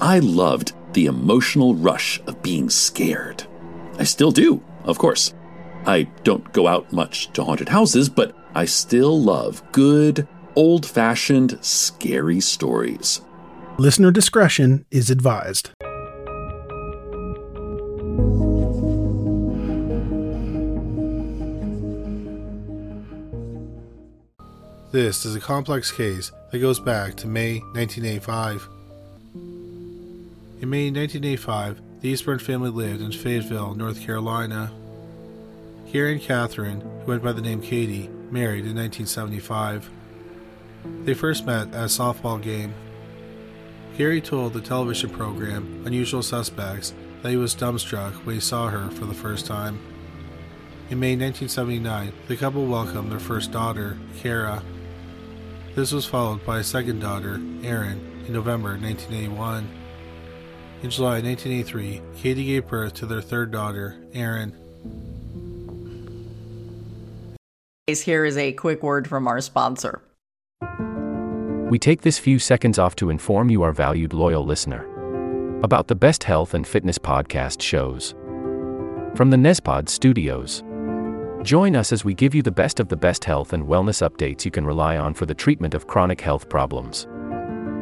I loved the emotional rush of being scared. I still do, of course. I don't go out much to haunted houses, but I still love good, old fashioned, scary stories. Listener discretion is advised. This is a complex case that goes back to May 1985. In May 1985, the Eastburn family lived in Fayetteville, North Carolina. Gary and Catherine, who went by the name Katie, married in 1975. They first met at a softball game. Gary told the television program Unusual Suspects that he was dumbstruck when he saw her for the first time. In May 1979, the couple welcomed their first daughter, Kara. This was followed by a second daughter, Erin, in November 1981. In July 1983, Katie gave birth to their third daughter, Erin. Here is a quick word from our sponsor. We take this few seconds off to inform you, our valued loyal listener, about the best health and fitness podcast shows from the Nezpod studios. Join us as we give you the best of the best health and wellness updates you can rely on for the treatment of chronic health problems.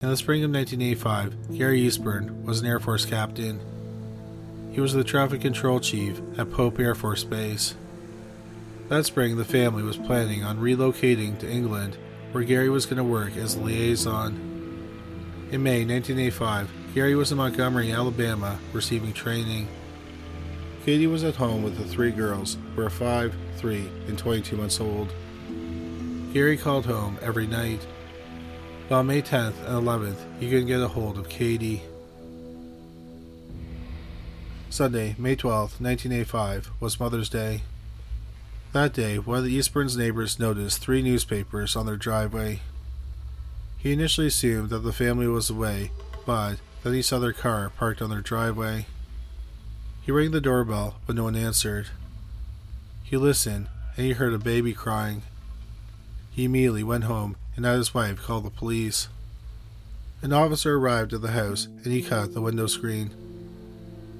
In the spring of 1985, Gary Eastburn was an Air Force captain. He was the traffic control chief at Pope Air Force Base. That spring, the family was planning on relocating to England, where Gary was going to work as a liaison. In May 1985, Gary was in Montgomery, Alabama, receiving training. Katie was at home with the three girls, who were 5, 3, and 22 months old. Gary called home every night. But on May 10th and 11th, he couldn't get a hold of Katie. Sunday, May 12th, 1985, was Mother's Day. That day, one of the Eastburn's neighbors noticed three newspapers on their driveway. He initially assumed that the family was away, but then he saw their car parked on their driveway. He rang the doorbell, but no one answered. He listened, and he heard a baby crying. He immediately went home and had his wife call the police. An officer arrived at the house and he cut the window screen.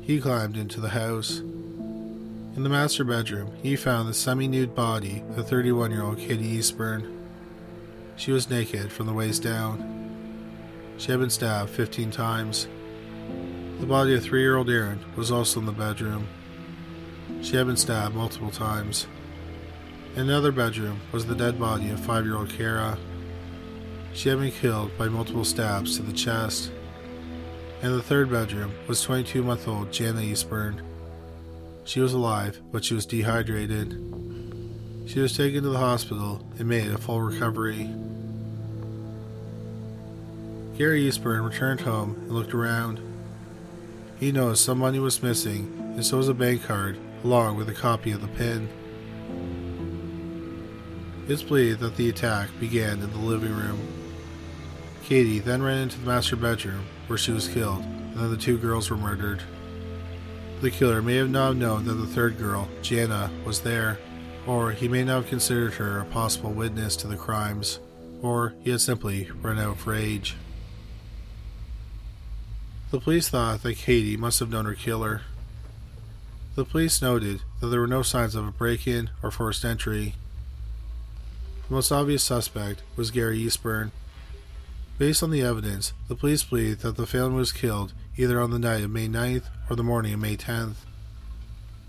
He climbed into the house. In the master bedroom, he found the semi nude body of 31 year old Katie Eastburn. She was naked from the waist down. She had been stabbed 15 times. The body of three year old Erin was also in the bedroom. She had been stabbed multiple times. In another bedroom was the dead body of five year old Kara. She had been killed by multiple stabs to the chest. In the third bedroom was 22 month old Jana Eastburn. She was alive, but she was dehydrated. She was taken to the hospital and made a full recovery. Gary Eastburn returned home and looked around. He noticed some money was missing, and so was a bank card, along with a copy of the pin. It's believed that the attack began in the living room. Katie then ran into the master bedroom, where she was killed, and then the two girls were murdered. The killer may have not known that the third girl, Jana, was there, or he may not have considered her a possible witness to the crimes, or he had simply run out of rage. The police thought that Katie must have known her killer. The police noted that there were no signs of a break in or forced entry. The most obvious suspect was Gary Eastburn. Based on the evidence, the police believe that the family was killed either on the night of May 9th or the morning of May 10th.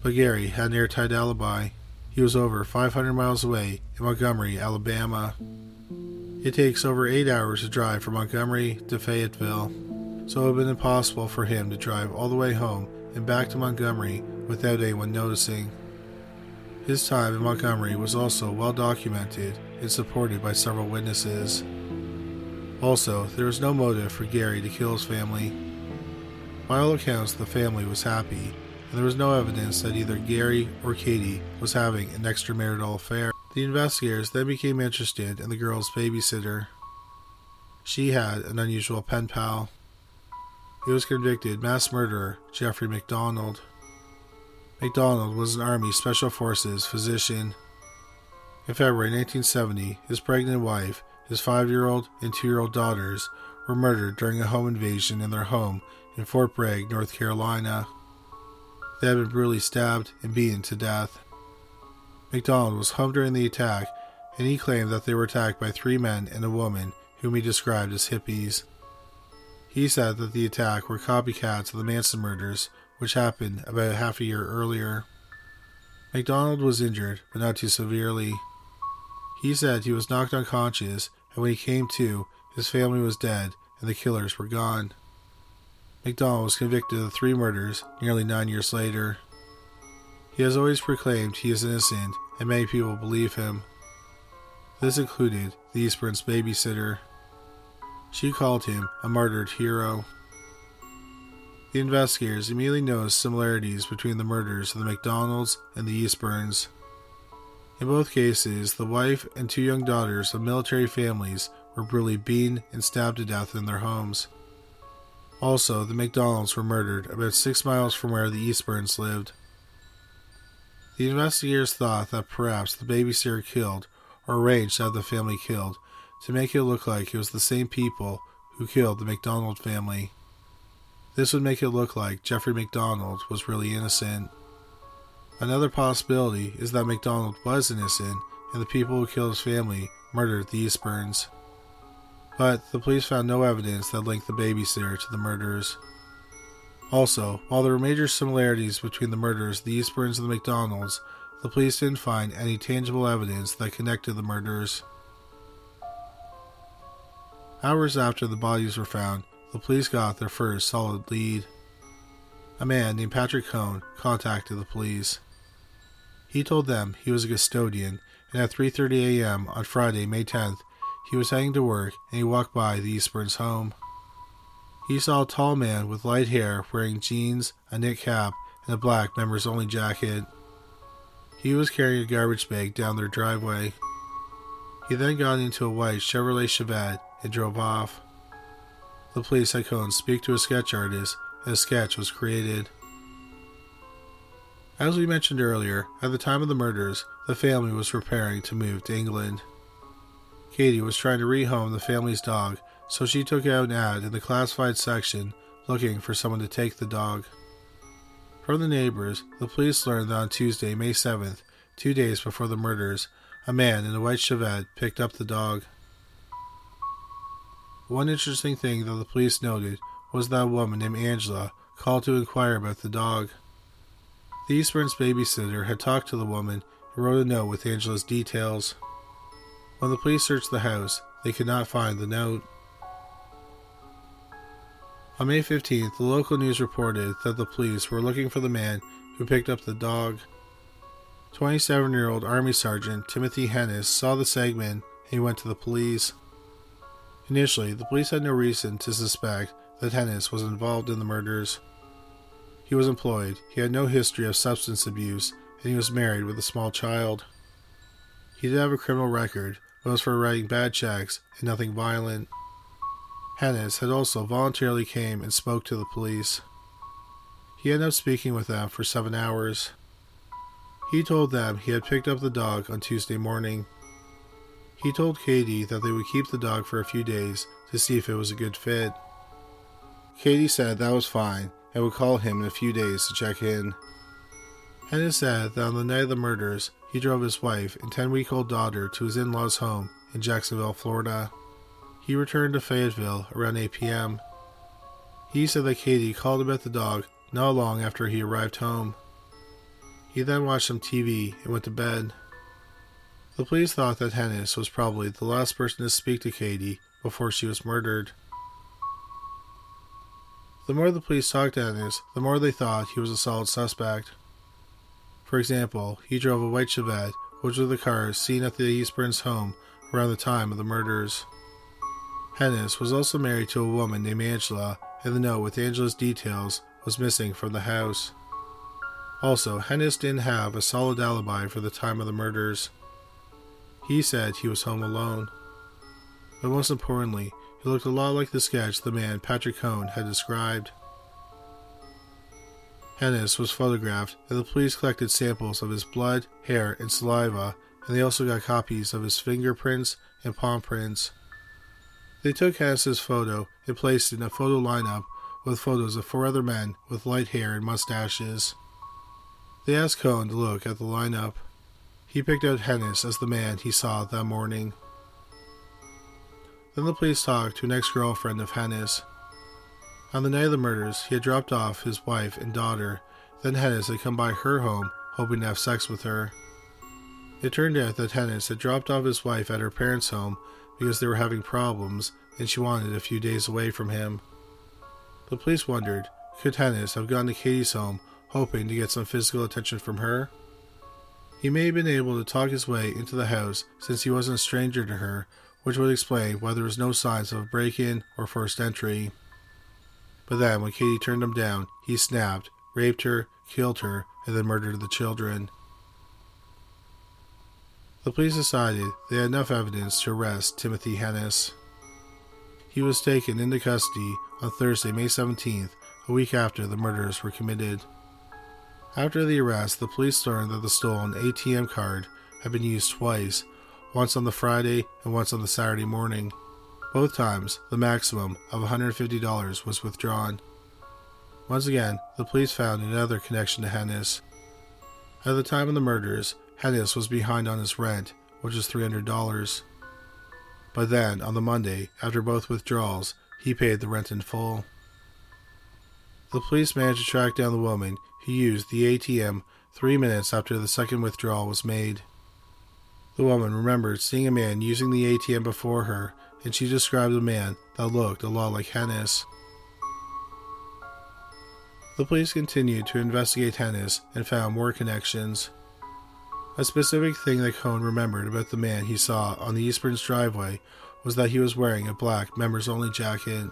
But Gary had an airtight alibi. He was over 500 miles away in Montgomery, Alabama. It takes over 8 hours to drive from Montgomery to Fayetteville, so it would have been impossible for him to drive all the way home and back to Montgomery without anyone noticing. His time in Montgomery was also well documented and supported by several witnesses. Also, there was no motive for Gary to kill his family. By all accounts, the family was happy, and there was no evidence that either Gary or Katie was having an extramarital affair. The investigators then became interested in the girl's babysitter. She had an unusual pen pal. He was convicted mass murderer Jeffrey MacDonald. MacDonald was an Army Special Forces physician. In February 1970, his pregnant wife, his five year old and two year old daughters were murdered during a home invasion in their home in Fort Bragg, North Carolina. They had been brutally stabbed and beaten to death. MacDonald was home during the attack, and he claimed that they were attacked by three men and a woman whom he described as hippies. He said that the attack were copycats of the Manson murders, which happened about half a year earlier. MacDonald was injured, but not too severely. He said he was knocked unconscious, and when he came to, his family was dead and the killers were gone. MacDonald was convicted of three murders nearly nine years later. He has always proclaimed he is innocent, and many people believe him. This included the Eastburn's babysitter. She called him a martyred hero. The investigators immediately noticed similarities between the murders of the MacDonalds and the Eastburns. In both cases, the wife and two young daughters of military families were brutally beaten and stabbed to death in their homes. Also, the MacDonalds were murdered about six miles from where the Eastburns lived. The investigators thought that perhaps the babysitter killed or arranged to have the family killed to make it look like it was the same people who killed the MacDonald family. This would make it look like Jeffrey MacDonald was really innocent. Another possibility is that MacDonald was innocent and the people who killed his family murdered the Eastburns. But the police found no evidence that linked the babysitter to the murders. Also, while there were major similarities between the murders of the Eastburns and the MacDonalds, the police didn't find any tangible evidence that connected the murders. Hours after the bodies were found, the police got their first solid lead. A man named Patrick Cohn contacted the police. He told them he was a custodian, and at 3:30 a.m. on Friday, May 10th, he was heading to work and he walked by the Eastburns' home. He saw a tall man with light hair wearing jeans, a knit cap, and a black members only jacket. He was carrying a garbage bag down their driveway. He then got into a white Chevrolet Chevette and drove off. The police had Cohn speak to a sketch artist, and a sketch was created. As we mentioned earlier, at the time of the murders, the family was preparing to move to England. Katie was trying to rehome the family's dog, so she took out an ad in the classified section looking for someone to take the dog. From the neighbors, the police learned that on Tuesday, May 7th, two days before the murders, a man in a white Chevette picked up the dog. One interesting thing that the police noted was that a woman named Angela called to inquire about the dog. The Eastburns babysitter had talked to the woman and wrote a note with Angela's details. When the police searched the house, they could not find the note. On May 15th, the local news reported that the police were looking for the man who picked up the dog. 27 year old Army Sergeant Timothy Hennis saw the segment and he went to the police. Initially, the police had no reason to suspect that Hennis was involved in the murders. He was employed, he had no history of substance abuse, and he was married with a small child. He did have a criminal record, but was for writing bad checks and nothing violent. Hennis had also voluntarily came and spoke to the police. He ended up speaking with them for seven hours. He told them he had picked up the dog on Tuesday morning. He told Katie that they would keep the dog for a few days to see if it was a good fit. Katie said that was fine and would call him in a few days to check in. Hennis said that on the night of the murders, he drove his wife and 10 week old daughter to his in law's home in Jacksonville, Florida. he returned to Fayetteville around 8 p.m. He said that Katie called about the dog not long after he arrived home. He then watched some TV and went to bed. The police thought that Hennis was probably the last person to speak to Katie before she was murdered. The more the police talked to Hennis, the more they thought he was a solid suspect. For example, he drove a white Chevette, which were the cars seen at the Eastburns home around the time of the murders. Hennis was also married to a woman named Angela, and the note with Angela's details was missing from the house. Also, Hennis didn't have a solid alibi for the time of the murders. He said he was home alone. But most importantly, he looked a lot like the sketch the man Patrick Cohn had described. Hennis was photographed, and the police collected samples of his blood, hair, and saliva, and they also got copies of his fingerprints and palm prints. They took Hennis's photo and placed it in a photo lineup with photos of four other men with light hair and mustaches. They asked Cohn to look at the lineup. He picked out Hennis as the man he saw that morning. Then the police talked to an ex girlfriend of Hennis. On the night of the murders, he had dropped off his wife and daughter. Then Hennis had come by her home, hoping to have sex with her. It turned out that Hennis had dropped off his wife at her parents' home because they were having problems and she wanted a few days away from him. The police wondered could Hennis have gone to Katie's home hoping to get some physical attention from her? He may have been able to talk his way into the house since he wasn't a stranger to her, which would explain why there was no signs of a break in or forced entry. But then, when Katie turned him down, he snapped, raped her, killed her, and then murdered the children. The police decided they had enough evidence to arrest Timothy Hennis. He was taken into custody on Thursday, May 17th, a week after the murders were committed. After the arrest, the police learned that the stolen ATM card had been used twice, once on the Friday and once on the Saturday morning. Both times, the maximum of $150 was withdrawn. Once again, the police found another connection to Hennis. At the time of the murders, Hennis was behind on his rent, which was $300. But then, on the Monday, after both withdrawals, he paid the rent in full. The police managed to track down the woman who used the ATM three minutes after the second withdrawal was made. The woman remembered seeing a man using the ATM before her, and she described a man that looked a lot like Hennis. The police continued to investigate Hennis and found more connections. A specific thing that Cohn remembered about the man he saw on the Eastburns driveway was that he was wearing a black members only jacket.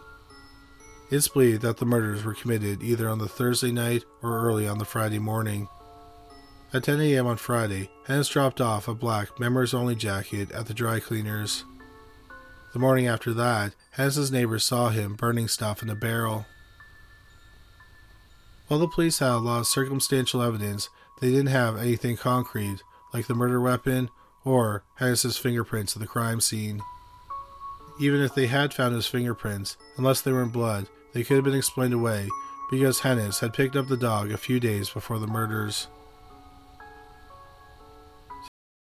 It's believed that the murders were committed either on the Thursday night or early on the Friday morning. At 10 a.m. on Friday, Hennis dropped off a black members only jacket at the dry cleaners. The morning after that, Hennis's neighbors saw him burning stuff in a barrel. While the police had a lot of circumstantial evidence, they didn't have anything concrete, like the murder weapon or Hennis's fingerprints at the crime scene. Even if they had found his fingerprints, unless they were in blood, they could have been explained away because Hennis had picked up the dog a few days before the murders.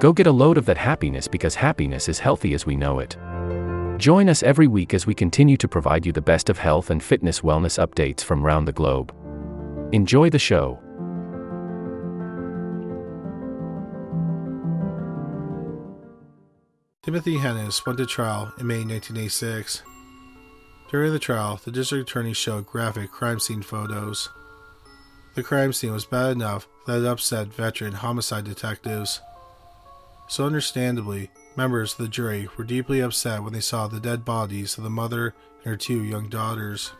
Go get a load of that happiness because happiness is healthy as we know it. Join us every week as we continue to provide you the best of health and fitness wellness updates from around the globe. Enjoy the show. Timothy Hennis went to trial in May 1986. During the trial, the district attorney showed graphic crime scene photos. The crime scene was bad enough that it upset veteran homicide detectives. So, understandably, members of the jury were deeply upset when they saw the dead bodies of the mother and her two young daughters.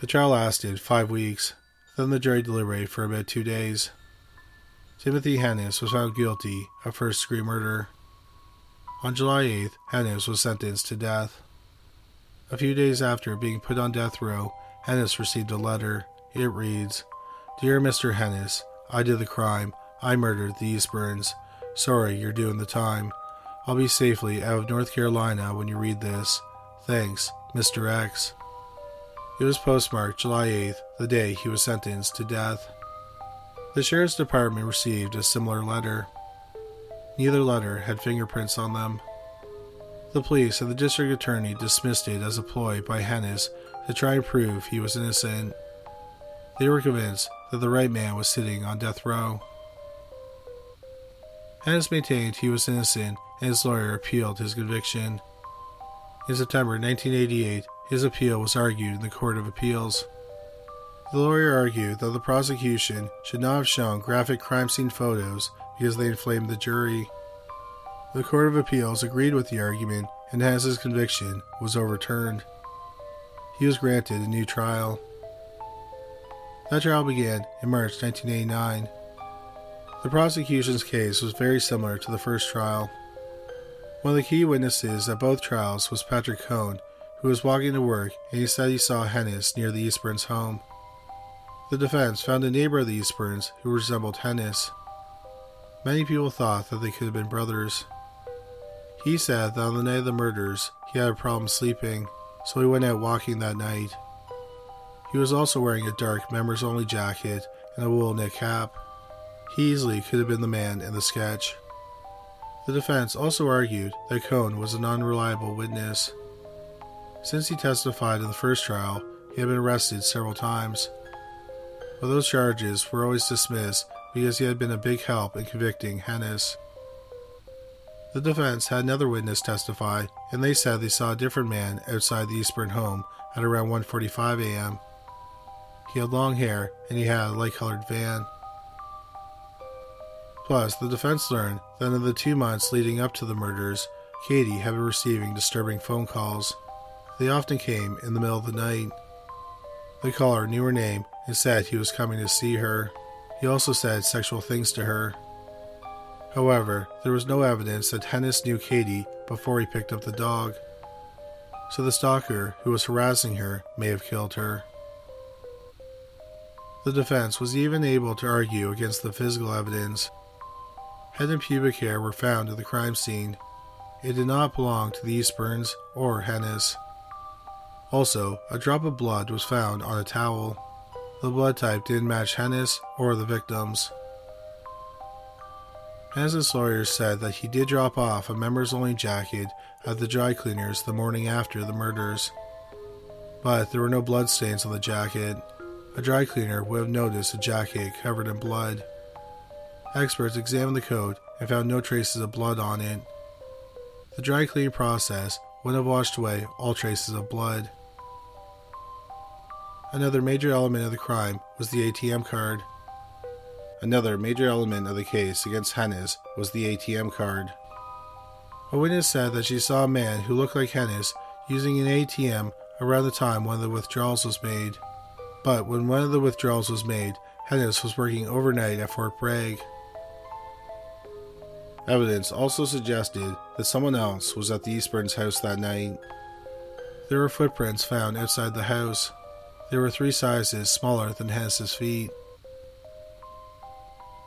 The trial lasted five weeks, then the jury deliberated for about two days. Timothy Hennis was found guilty of first degree murder. On July 8th, Hennis was sentenced to death. A few days after being put on death row, Hennis received a letter. It reads Dear Mr. Hennis, I did the crime. I murdered the Eastburns. Sorry, you're doing the time. I'll be safely out of North Carolina when you read this. Thanks, Mr. X. It was postmarked July 8th, the day he was sentenced to death. The Sheriff's Department received a similar letter. Neither letter had fingerprints on them. The police and the district attorney dismissed it as a ploy by Hennis to try and prove he was innocent. They were convinced that the right man was sitting on death row. Hennis maintained he was innocent and his lawyer appealed his conviction. In September 1988, his appeal was argued in the Court of Appeals. The lawyer argued that the prosecution should not have shown graphic crime scene photos because they inflamed the jury. The Court of Appeals agreed with the argument and Hennis's conviction was overturned. He was granted a new trial. That trial began in March 1989. The prosecution's case was very similar to the first trial. One of the key witnesses at both trials was Patrick Cohn, who was walking to work and he said he saw Hennis near the Eastburns' home. The defense found a neighbor of the Eastburns who resembled Hennis. Many people thought that they could have been brothers. He said that on the night of the murders, he had a problem sleeping, so he went out walking that night. He was also wearing a dark members only jacket and a wool knit cap. He easily could have been the man in the sketch. The defense also argued that Cohn was an unreliable witness. Since he testified in the first trial, he had been arrested several times. But those charges were always dismissed because he had been a big help in convicting Hennis. The defense had another witness testify, and they said they saw a different man outside the Eastburn home at around 1:45 a.m. He had long hair and he had a light-colored van. Plus, the defense learned that in the two months leading up to the murders, Katie had been receiving disturbing phone calls. They often came in the middle of the night. The caller knew her name and said he was coming to see her. He also said sexual things to her. However, there was no evidence that Hennis knew Katie before he picked up the dog. So the stalker who was harassing her may have killed her. The defense was even able to argue against the physical evidence. Head and pubic hair were found at the crime scene. It did not belong to the Eastburns or Hennis. Also, a drop of blood was found on a towel. The blood type didn't match Hennis or the victims. Hennis's lawyer said that he did drop off a members only jacket at the dry cleaners the morning after the murders. But there were no blood stains on the jacket. A dry cleaner would have noticed a jacket covered in blood. Experts examined the coat and found no traces of blood on it. The dry cleaning process would have washed away all traces of blood. Another major element of the crime was the ATM card. Another major element of the case against Hennis was the ATM card. A witness said that she saw a man who looked like Hennis using an ATM around the time one of the withdrawals was made. But when one of the withdrawals was made, Hennis was working overnight at Fort Bragg. Evidence also suggested that someone else was at the Eastburns house that night. There were footprints found outside the house. There were three sizes smaller than Hennis's feet.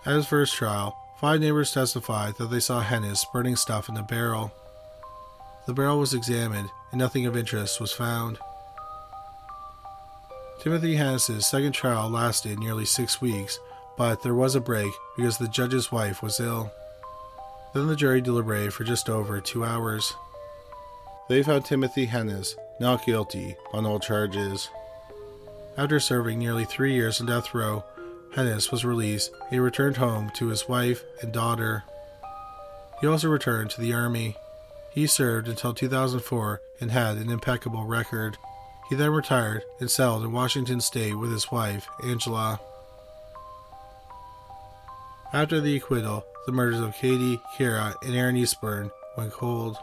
At his first trial, five neighbors testified that they saw Hennis burning stuff in a barrel. The barrel was examined and nothing of interest was found. Timothy Hennis's second trial lasted nearly six weeks, but there was a break because the judge's wife was ill. Then the jury deliberated for just over two hours. They found Timothy Hennis not guilty on all charges. After serving nearly three years on death row, Hennis was released he returned home to his wife and daughter. He also returned to the army. He served until 2004 and had an impeccable record. He then retired and settled in Washington state with his wife, Angela. After the acquittal, the murders of Katie, Kara, and Erin Eastburn went cold.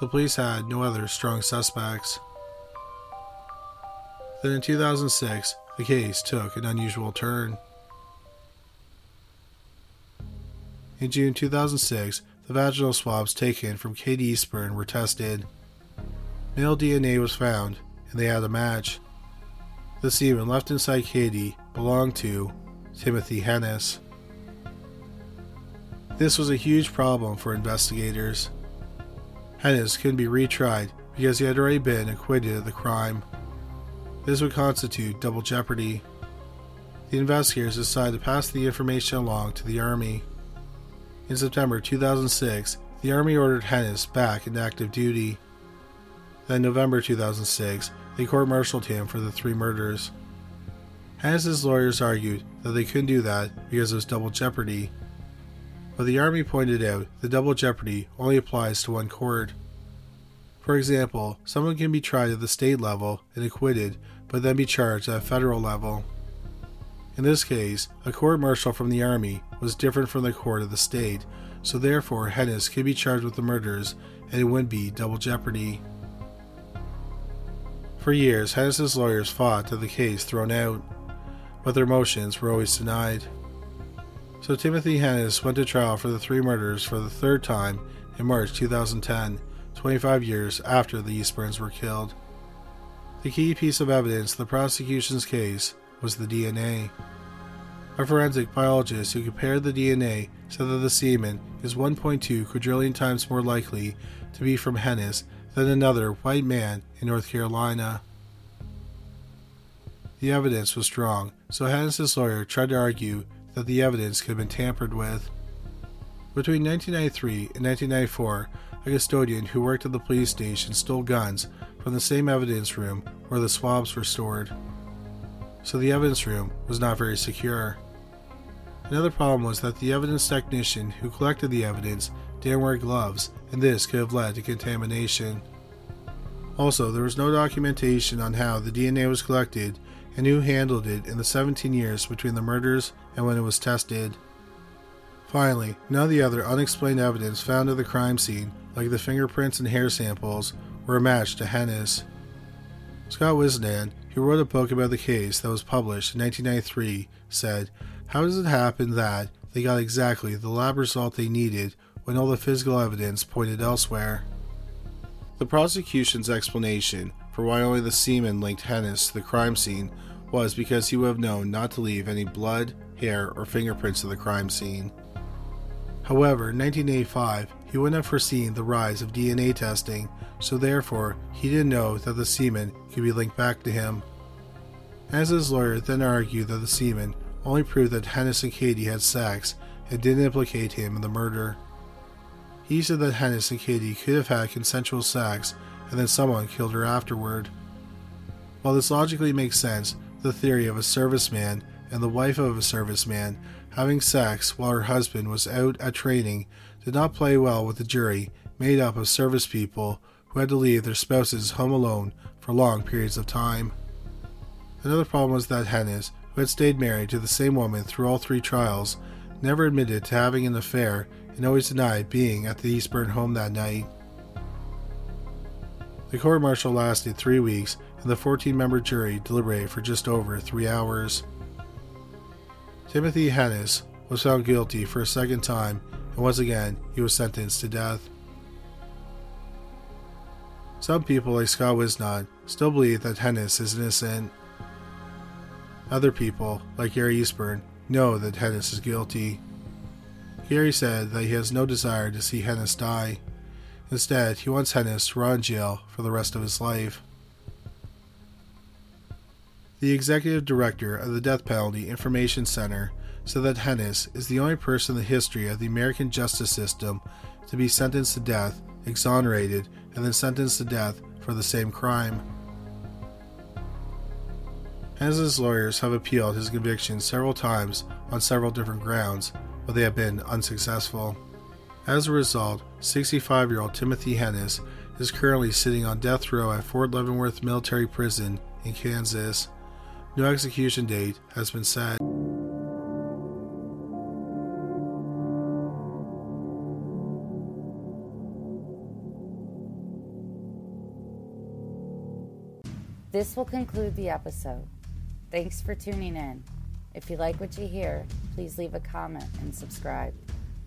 The police had no other strong suspects. Then in 2006, the case took an unusual turn. In June 2006, the vaginal swabs taken from Katie Eastburn were tested. Male DNA was found, and they had a match. The semen left inside Katie belonged to Timothy Hennis. This was a huge problem for investigators. Hennis couldn't be retried because he had already been acquitted of the crime. This would constitute double jeopardy. The investigators decided to pass the information along to the Army. In September 2006, the Army ordered Hennis back into active duty. Then, November 2006, they court martialed him for the three murders. Hennis's lawyers argued that they couldn't do that because it was double jeopardy. But the Army pointed out the double jeopardy only applies to one court. For example, someone can be tried at the state level and acquitted, but then be charged at a federal level. In this case, a court martial from the Army was different from the court of the state, so therefore Hennis could be charged with the murders and it wouldn't be double jeopardy. For years, Hennis's lawyers fought to the case thrown out, but their motions were always denied. So Timothy Hennis went to trial for the three murders for the third time in March 2010, 25 years after the Eastburns were killed. The key piece of evidence in the prosecution's case was the DNA. A forensic biologist who compared the DNA said that the semen is 1.2 quadrillion times more likely to be from Hennis than another white man in North Carolina. The evidence was strong, so Hennis's lawyer tried to argue that the evidence could have been tampered with. Between 1993 and 1994, a custodian who worked at the police station stole guns from the same evidence room where the swabs were stored. So the evidence room was not very secure. Another problem was that the evidence technician who collected the evidence didn't wear gloves, and this could have led to contamination. Also, there was no documentation on how the DNA was collected and who handled it in the 17 years between the murders and when it was tested. Finally, none of the other unexplained evidence found at the crime scene, like the fingerprints and hair samples, were a match to Hennis. Scott Whisnant, who wrote a book about the case that was published in 1993, said, How does it happen that they got exactly the lab result they needed when all the physical evidence pointed elsewhere? The prosecution's explanation for why only the semen linked Hennis to the crime scene was because he would have known not to leave any blood, hair, or fingerprints at the crime scene. However, in 1985, he wouldn't have foreseen the rise of DNA testing, so therefore, he didn't know that the semen could be linked back to him. As his lawyer then argued that the semen only proved that Hennis and Katie had sex and didn't implicate him in the murder. He said that Hennis and Katie could have had consensual sex and then someone killed her afterward. While this logically makes sense, the theory of a serviceman and the wife of a serviceman having sex while her husband was out at training did not play well with the jury made up of service people who had to leave their spouses home alone for long periods of time. Another problem was that Hennis, who had stayed married to the same woman through all three trials, never admitted to having an affair and always denied being at the Eastburn home that night. The court martial lasted three weeks, and the 14 member jury deliberated for just over three hours. Timothy Hennis was found guilty for a second time, and once again he was sentenced to death. Some people, like Scott Whisnant, still believe that Hennis is innocent. Other people, like Gary Eastburn, know that Hennis is guilty. Gary said that he has no desire to see Hennis die. Instead, he wants Hennis to rot in jail for the rest of his life. The executive director of the Death Penalty Information Center said that Hennis is the only person in the history of the American justice system to be sentenced to death, exonerated, and then sentenced to death for the same crime. Hennis's lawyers have appealed his conviction several times on several different grounds, but they have been unsuccessful. As a result, 65 year old Timothy Hennis is currently sitting on death row at Fort Leavenworth Military Prison in Kansas. No execution date has been set. This will conclude the episode. Thanks for tuning in. If you like what you hear, please leave a comment and subscribe.